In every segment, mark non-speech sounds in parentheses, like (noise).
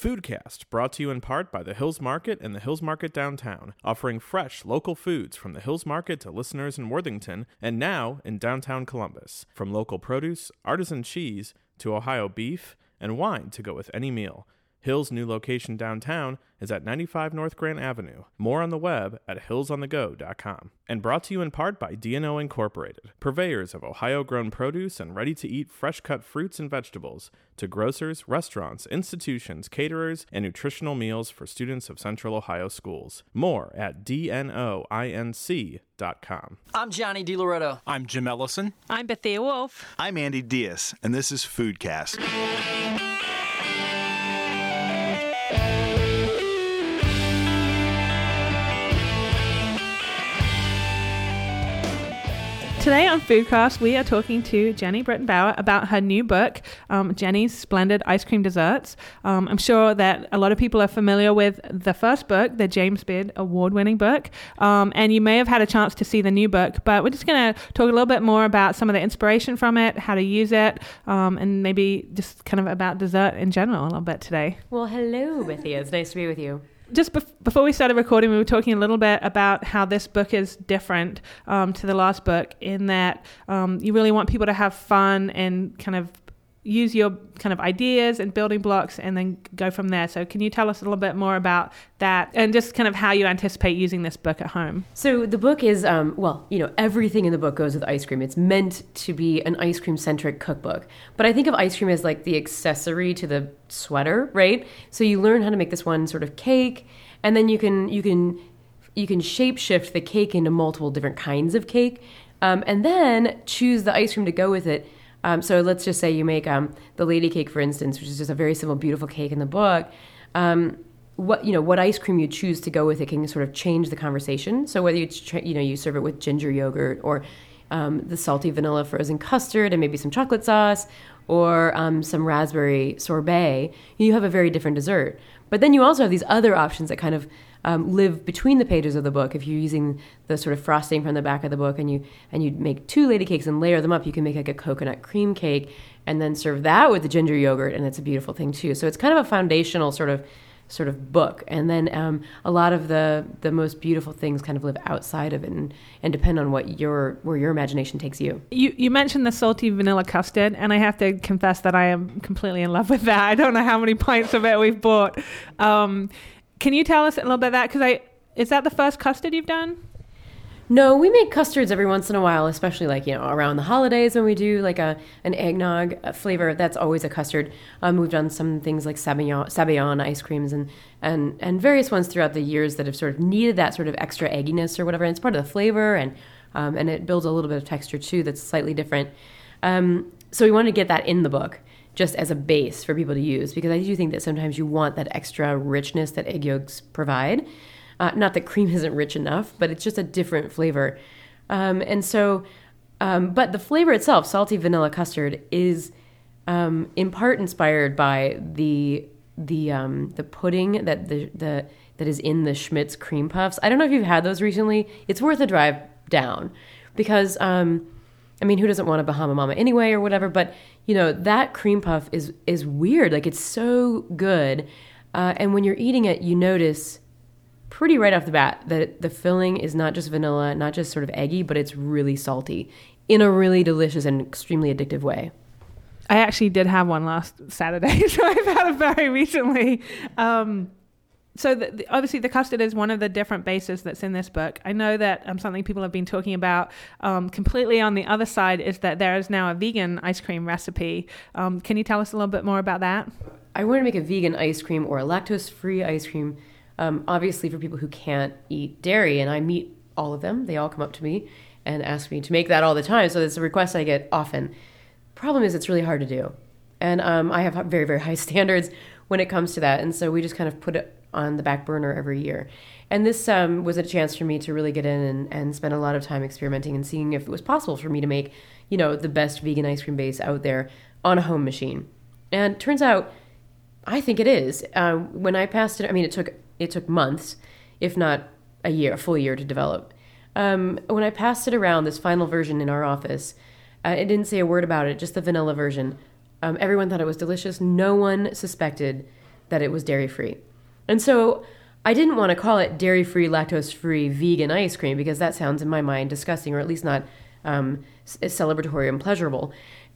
Foodcast, brought to you in part by the Hills Market and the Hills Market Downtown, offering fresh local foods from the Hills Market to listeners in Worthington and now in downtown Columbus. From local produce, artisan cheese, to Ohio beef, and wine to go with any meal. Hill's new location downtown is at 95 North Grant Avenue. More on the web at hillsonthego.com. And brought to you in part by DNO Incorporated, purveyors of Ohio grown produce and ready to eat fresh cut fruits and vegetables to grocers, restaurants, institutions, caterers, and nutritional meals for students of Central Ohio schools. More at dnoinc.com. I'm Johnny DiLoretto. I'm Jim Ellison. I'm Bethia Woolf. I'm Andy Diaz, and this is Foodcast. Today on Foodcast, we are talking to Jeni Britton Bauer about her new book, um, Jeni's Splendid Ice Cream Desserts. Um, I'm sure that a lot of people are familiar with the first book, the James Beard award winning book, um, and you may have had a chance to see the new book, but we're just going to talk a little bit more about some of the inspiration from it, how to use it, um, and maybe just kind of about dessert in general a little bit today. Well, hello, Bethia. It's nice to be with you just bef- before we started recording, we were talking a little bit about how this book is different um, to the last book in that um, you really want people to have fun and kind of use your kind of ideas and building blocks and then go from there. So, can you tell us a little bit more about that and just kind of how you anticipate using this book at home? So, the book is, um, well, you know, everything in the book goes with ice cream. It's meant to be an ice cream centric cookbook. But I think of ice cream as like the accessory to the sweater, right? So, you learn how to make this one sort of cake and then you can, you can, you can shape shift the cake into multiple different kinds of cake. Um, and then choose the ice cream to go with it um, so let's just say you make um, the lady cake, for instance, which is just a very simple, beautiful cake in the book. Um, what you know, what ice cream you choose to go with it can sort of change the conversation. So whether you you know you serve it with ginger yogurt or um, the salty vanilla frozen custard and maybe some chocolate sauce or um, some raspberry sorbet, you have a very different dessert. But then you also have these other options that kind of um, live between the pages of the book. If you're using the sort of frosting from the back of the book and you and you make two lady cakes and layer them up, you can make like a coconut cream cake and then serve that with the ginger yogurt, and it's a beautiful thing too. So it's kind of a foundational sort of sort of book and then um, a lot of the the most beautiful things kind of live outside of it and, and depend on what your where your imagination takes you you you mentioned the salty vanilla custard and i have to confess that i am completely in love with that i don't know how many pints of it we've bought um, can you tell us a little bit of that? Because I is that the first custard you've done? No, we make custards every once in a while, especially like you know around the holidays when we do like a an eggnog flavor. That's always a custard. Um, we've done some things like sabayon, sabayon ice creams and and and various ones throughout the years that have sort of needed that sort of extra egginess or whatever. And it's part of the flavor and um, and it builds a little bit of texture too that's slightly different. Um, so we wanted to get that in the book just as a base for people to use because I do think that sometimes you want that extra richness that egg yolks provide. Uh, not that cream (laughs) isn't rich enough, but it's just a different flavor. Um, and so, um, but the flavor itself, salty vanilla custard, is um, in part inspired by the the um, the pudding that the the that is in the Schmidt's cream puffs. I don't know if you've had those recently. It's worth a drive down because um, I mean, who doesn't want a Bahama Mama anyway, or whatever? But you know, that cream puff is is weird. Like it's so good, uh, and when you're eating it, you notice pretty right off the bat that the filling is not just vanilla, not just sort of eggy, but it's really salty in a really delicious and extremely addictive way. I actually did have one last Saturday, (laughs) so I've had it very recently. Um, so the, the, obviously the custard is one of the different bases that's in this book. I know that um, something people have been talking about um, completely on the other side is that there is now a vegan ice cream recipe. Um, can you tell us a little bit more about that? I want to make a vegan ice cream or a lactose-free ice cream. Um, obviously, for people who can't eat dairy, and I meet all of them. They all come up to me and ask me to make that all the time. So it's a request I get often. Problem is, it's really hard to do, and um, I have very very high (laughs) standards when it comes to that. And so we just kind of put it on the back burner every year. And this um, was a chance for me to really get in and, and spend a lot of time experimenting and seeing if it was possible for me to make, you know, the best vegan ice cream base out there on a home machine. And turns out, I think it is. Uh, when I passed it, I mean, it took it took months, if not a year, a full year to develop. Um, when I passed it around, this final version in our office, uh, it didn't say a word about it, just the vanilla version. Um, everyone thought it was delicious. No one suspected that it was dairy free. And so I didn't want to call it dairy free, lactose free, vegan ice cream because that sounds in my mind disgusting or at least not um, celebratory and pleasurable.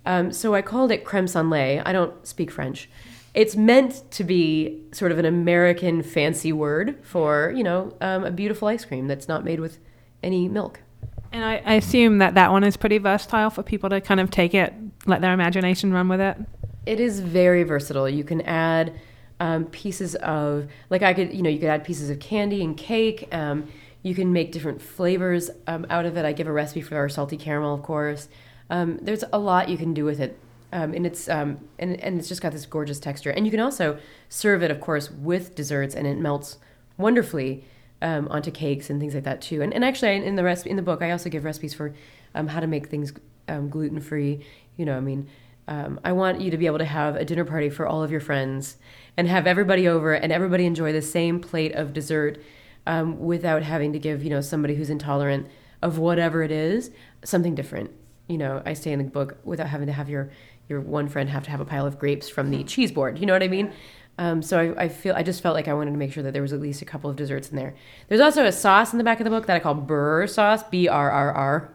Um, so I called it creme sanglé. I don't speak French. It's meant to be sort of an American fancy word for, you know, um, a beautiful ice cream that's not made with any milk. And I, I assume that that one is pretty versatile for people to kind of take it, let their imagination run with it. It is very versatile. You can add um, pieces of, like I could, you know, you could add pieces of candy and cake. Um, you can make different flavors um, out of it. I give a recipe for our salty caramel, of course. Um, there's a lot you can do with it. Um, and it's um, and, and it's just got this gorgeous texture. And you can also serve it, of course, with desserts, and it melts wonderfully onto cakes and things like that too. And, and actually, in the recipe in the book, I also give recipes for how to make things gluten free. You know, I mean, um, I want you to be able to have a dinner party for all of your friends and have everybody over and everybody enjoy the same plate of dessert um, without having to give you know somebody who's intolerant of whatever it is something different. You know, I say in the book without having to have your your one friend have to have a pile of grapes from the cheese board. You know what I mean? Um, so I, I, feel I just felt like I wanted to make sure that there was at least a couple of desserts in there. There's also a sauce in the back of the book that I call burr sauce, B R R R.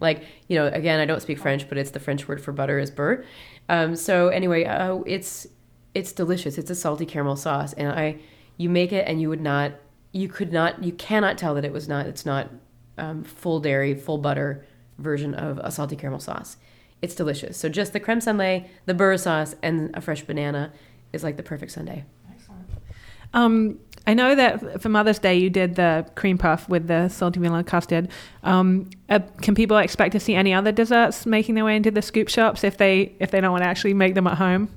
Like you know, again, I don't speak French, but it's the French word for butter is burr. Um, so anyway, uh, it's it's delicious. It's a salty caramel sauce, and I you make it and you would not you could not you cannot tell that it was not it's not um, full dairy full butter version of a salty caramel sauce. It's delicious. So just the creme sanglé, the burr sauce, and a fresh banana is like the perfect sundae. Um, I know that for Mother's Day you did the cream puff with the salty vanilla custard. Um, uh, can people expect to see any other desserts making their way into the scoop shops if they if they don't want to actually make them at home?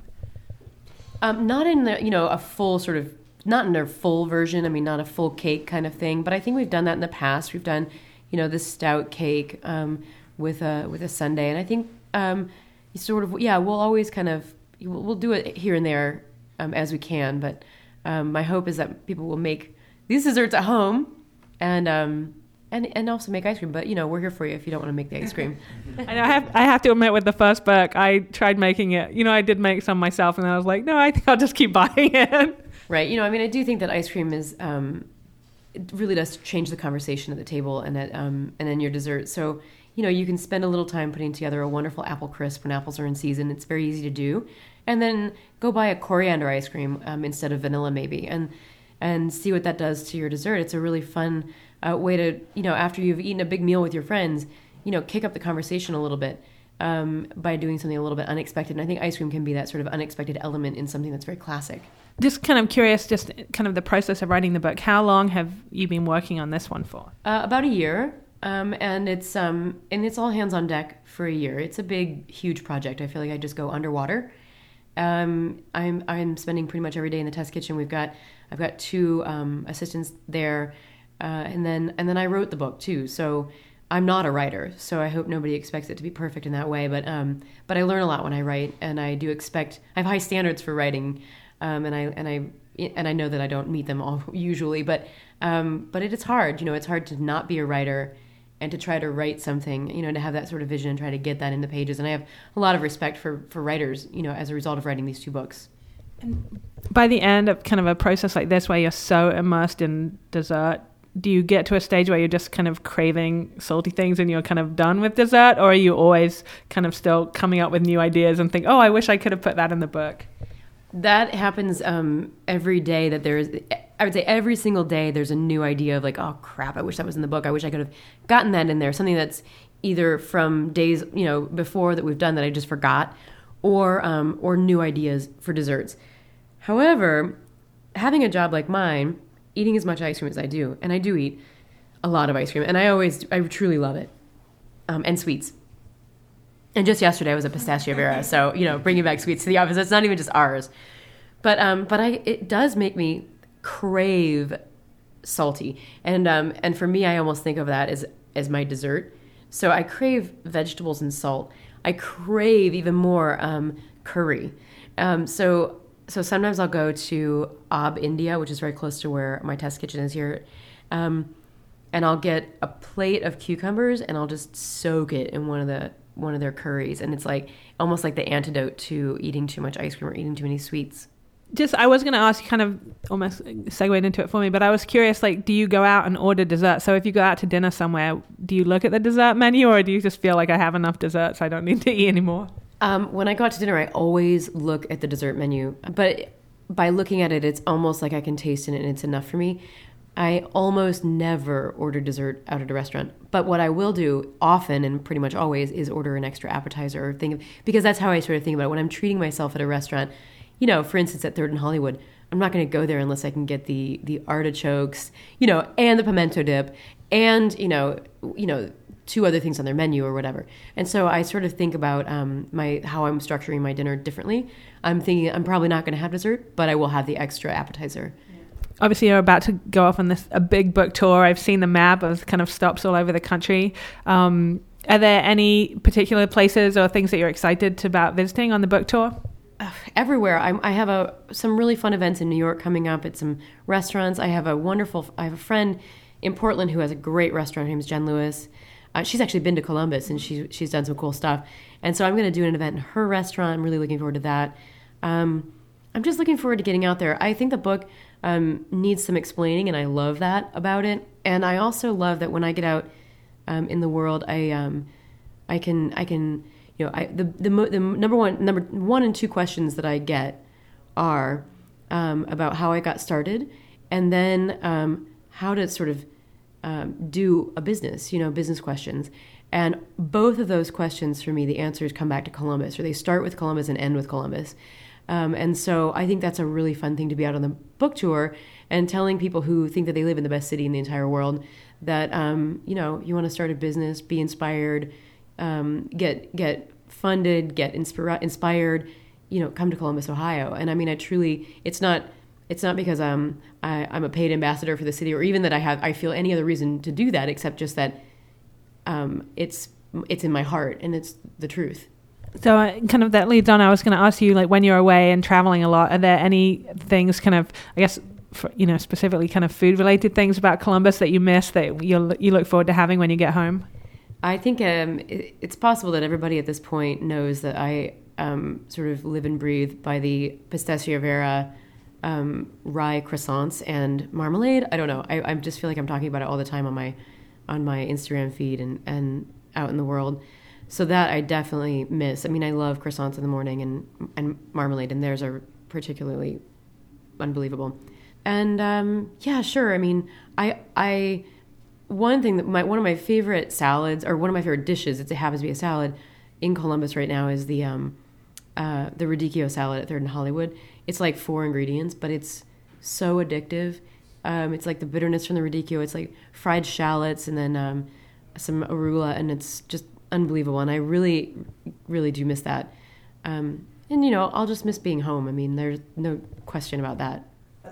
Um, not in the you know a full sort of not in their full version. I mean, not a full cake kind of thing. But I think we've done that in the past. We've done you know the stout cake um, with a with a sundae, and I think um, sort of yeah we'll always kind of we'll, we'll do it here and there um, as we can. But um, my hope is that people will make these desserts at home and um, and and also make ice cream. But you know, we're here for you if you don't want to make the ice cream. (laughs) I have I have to admit, with the first book, I tried making it. You know, I did make some myself, and I was like, no, I think I'll just keep (laughs) buying it. Right. You know, I mean, I do think that ice cream is. Um, it really does change the conversation at the table and at um, and then your dessert. So you know, you can spend a little time putting together a wonderful apple crisp when apples are in season. It's very easy to do, and then go buy a coriander ice cream um, instead of vanilla, maybe, and and see what that does to your dessert. It's a really fun uh, way to, you know, after you've eaten a big meal with your friends, you know, kick up the conversation a little bit um, by doing something a little bit unexpected. And I think ice cream can be that sort of unexpected element in something that's very classic. Just kind of curious, just kind of the process of writing the book. How long have you been working on this one for? Uh, about a year. Um, and it's um, and it's all hands on deck for a year. It's a big, huge project. I feel like I just go underwater. Um, I'm I'm spending pretty much every day in the test kitchen. We've got I've got two um, assistants there, uh, and then and then I wrote the book too. So I'm not a writer, so I hope nobody expects it to be perfect in that way. But um, but I learn a lot when I write, and I do expect I have high standards for writing, um, and I and I and I know that I don't meet them all (laughs) usually, but um, but it is hard. You know, it's hard to not be a writer and to try to write something, you know, to have that sort of vision and try to get that in the pages. And I have a lot of respect for, for writers, you know, as a result of writing these two books. And by the end of kind of a process like this, where you're so immersed in dessert, do you get to a stage where you're just kind of craving salty things and you're kind of done with dessert, or are you always kind of still coming up with new ideas and think, oh, I wish I could have put that in the book? That happens um, every day. That there's, I would say, every single day there's a new idea of like, oh crap, I wish that was in the book. I wish I could have gotten that in there. Something that's either from days you know before that we've done that I just forgot, or um, or new ideas for desserts. However, having a job like mine, eating as much ice cream as I do, and I do eat a lot of ice cream, and I always, I truly love it, um, and sweets. And just yesterday I was a Pistacia Vera, so you know, bringing back sweets to the office. It's not even just ours, but um, but I it does make me crave salty, and um, and for me, I almost think of that as as my dessert. So I crave vegetables and salt. I crave even more um, curry. Um, so so sometimes I'll go to Aab India, which is very close to where my test kitchen is here. Um, and I'll get a plate of cucumbers and I'll just soak it in one of the one of their curries and it's like almost like the antidote to eating too much ice cream or eating too many sweets just I was going to ask you, kind of almost segued into it for me, but I was curious. Like, do you go out and order dessert? So if you go out to dinner somewhere, do you look at the dessert menu, or do you just feel like I have enough desserts, I don't need to eat anymore? Um, when I go out to dinner, I always look at the dessert menu, but by looking at it, it's almost like I can taste it and it's enough for me. I almost never order dessert out at a restaurant. But what I will do often and pretty much always is order an extra appetizer or think because that's how I sort of think about it. When I'm treating myself at a restaurant, you know, for instance, at Third and Hollywood, I'm not going to go there unless I can get the the artichokes, you know, and the pimento dip, and you know, you know, two other things on their menu or whatever. And so I sort of think about um, my how I'm structuring my dinner differently. I'm thinking I'm probably not going to have dessert, but I will have the extra appetizer obviously you're about to go off on this a big book tour. I've seen the map of kind of stops all over the country. Um, are there any particular places or things that you're excited to, about visiting on the book tour? everywhere. I, I have a some really fun events in New York coming up at some restaurants. I have a wonderful. I have a friend in Portland who has a great restaurant. Her name's Jenn Louis. Uh, she's actually been to Columbus and she she's done some cool stuff. And so I'm going to do an event in her restaurant. I'm really looking forward to that. Um, I'm just looking forward to getting out there. I think the book um, needs some explaining, and I love that about it. And I also love that when I get out um, in the world, I um, I can I can you know, I, the, the, the number one, number one and two questions that I get are um, about how I got started, and then um, how to sort of um, do a business. You know, business questions. And both of those questions, for me, the answers come back to Columbus, or they start with Columbus and end with Columbus. Um, and so I think that's a really fun thing to be out on the book tour and telling people who think that they live in the best city in the entire world that um, you know you want to start a business, be inspired, um, get get funded, get inspira- inspired, you know, come to Columbus, Ohio. And I mean, I truly, it's not, it's not because I'm, I, I'm a paid ambassador for the city, or even that I have, I feel any other reason to do that, except just that um, it's, it's in my heart and it's the truth. So, uh, kind of that leads on. I was going to ask you, like, when you're away and traveling a lot, are there any things, kind of, I guess, for, you know, specifically kind of food related things about Columbus that you miss that you you look forward to having when you get home? I think um, it, it's possible that everybody at this point knows that I um, sort of live and breathe by the Pistacia Vera um, rye croissants and marmalade. I don't know. I, I, just feel like I'm talking about it all the time on my on my Instagram feed and, and out in the world. So that I definitely miss. I mean, I love croissants in the morning and and marmalade, and theirs are particularly unbelievable. And um, yeah, sure. I mean, I I one thing that my one of my favorite salads or one of my favorite dishes, it happens to be a salad in Columbus right now, is the um, uh, the radicchio salad at Third and Hollywood. It's like four ingredients, but it's so addictive. Um, it's like the bitterness from the radicchio. It's like fried shallots and then um, some arugula, and it's just unbelievable. And I really, really do miss that. Um, and you know, I'll just miss being home. I mean, there's no question about that.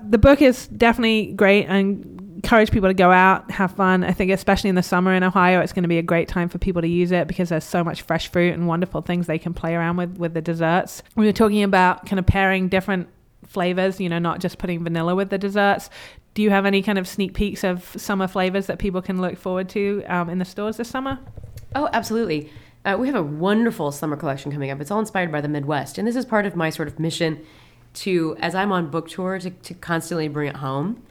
The book is definitely great and encourage people to go out, have fun. I think, especially in the summer in Ohio, it's going to be a great time for people to use it because there's so much fresh fruit and wonderful things they can play around with with the desserts. We were talking about kind of pairing different flavors, you know, not just putting vanilla with the desserts. Do you have any kind of sneak peeks of summer flavors that people can look forward to um, in the stores this summer? Oh, absolutely. Uh, we have a wonderful summer collection coming up. It's all inspired by the Midwest. And this is part of my sort of mission to, as I'm on book tour, to, to constantly bring it home.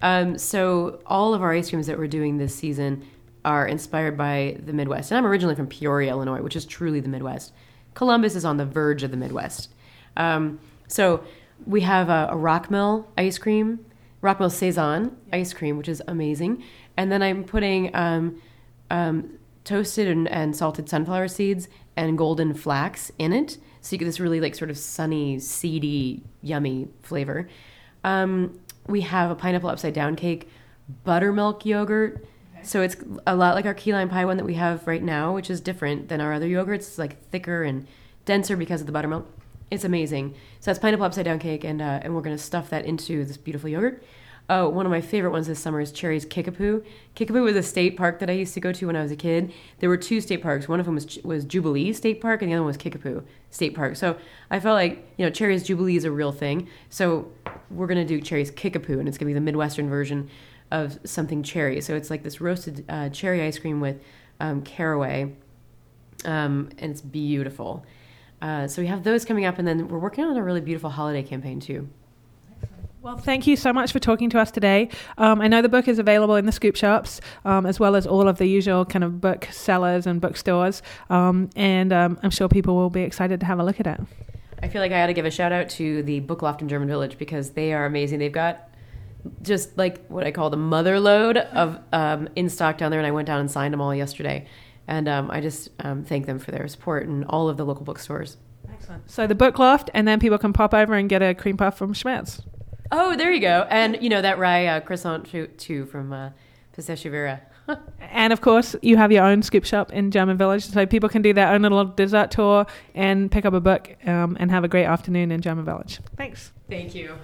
Um, so all of our ice creams that we're doing this season are inspired by the Midwest. And I'm originally from Peoria, Illinois, which is truly the Midwest. Columbus is on the verge of the Midwest. Um, so we have a, a Rockmill ice cream, Rockmill Saison ice cream, which is amazing. And then I'm putting um, um, toasted and, and, salted sunflower seeds and golden flax in it. So you get this really like sort of sunny, seedy, yummy flavor. Um, we have a pineapple upside down cake, buttermilk yogurt. So it's a lot like our key lime pie one that we have right now, which is different than our other yogurts. It's like thicker and denser because of the buttermilk. It's amazing. So that's pineapple upside down cake, and uh, and we're gonna stuff that into this beautiful yogurt. Oh, one of my favorite ones this summer is Cherry's Kickapoo. Kickapoo was a state park that I used to go to when I was a kid. There were two state parks. One of them was was Jubilee State Park, and the other one was Kickapoo State Park. So I felt like you know Cherries Jubilee is a real thing. So we're gonna do Cherry's Kickapoo, and it's gonna be the Midwestern version of something cherry. So it's like this roasted uh, cherry ice cream with um, caraway, um, and it's beautiful. Uh, so we have those coming up, and then we're working on a really beautiful holiday campaign too. Well, thank you so much for talking to us today. Um, I know the book is available in the scoop shops, um, as well as all of the usual kind of book sellers and bookstores, um, and um, I'm sure people will be excited to have a look at it. I feel like I ought to give a shout out to the Book Loft in German Village because they are amazing. They've got just like what I call the mother load of um, in stock down there, and I went down and signed them all yesterday. And um, I just um, thank them for their support and all of the local bookstores. Excellent. So the book loft, and then people can pop over and get a cream puff from Schmidt's. Oh, there you go. And you know that rye uh, croissant too, too from uh, Pistacia Vera. (laughs) And of course, you have your own scoop shop in German Village, so people can do their own little dessert tour and pick up a book um, and have a great afternoon in German Village. Thanks. Thank you.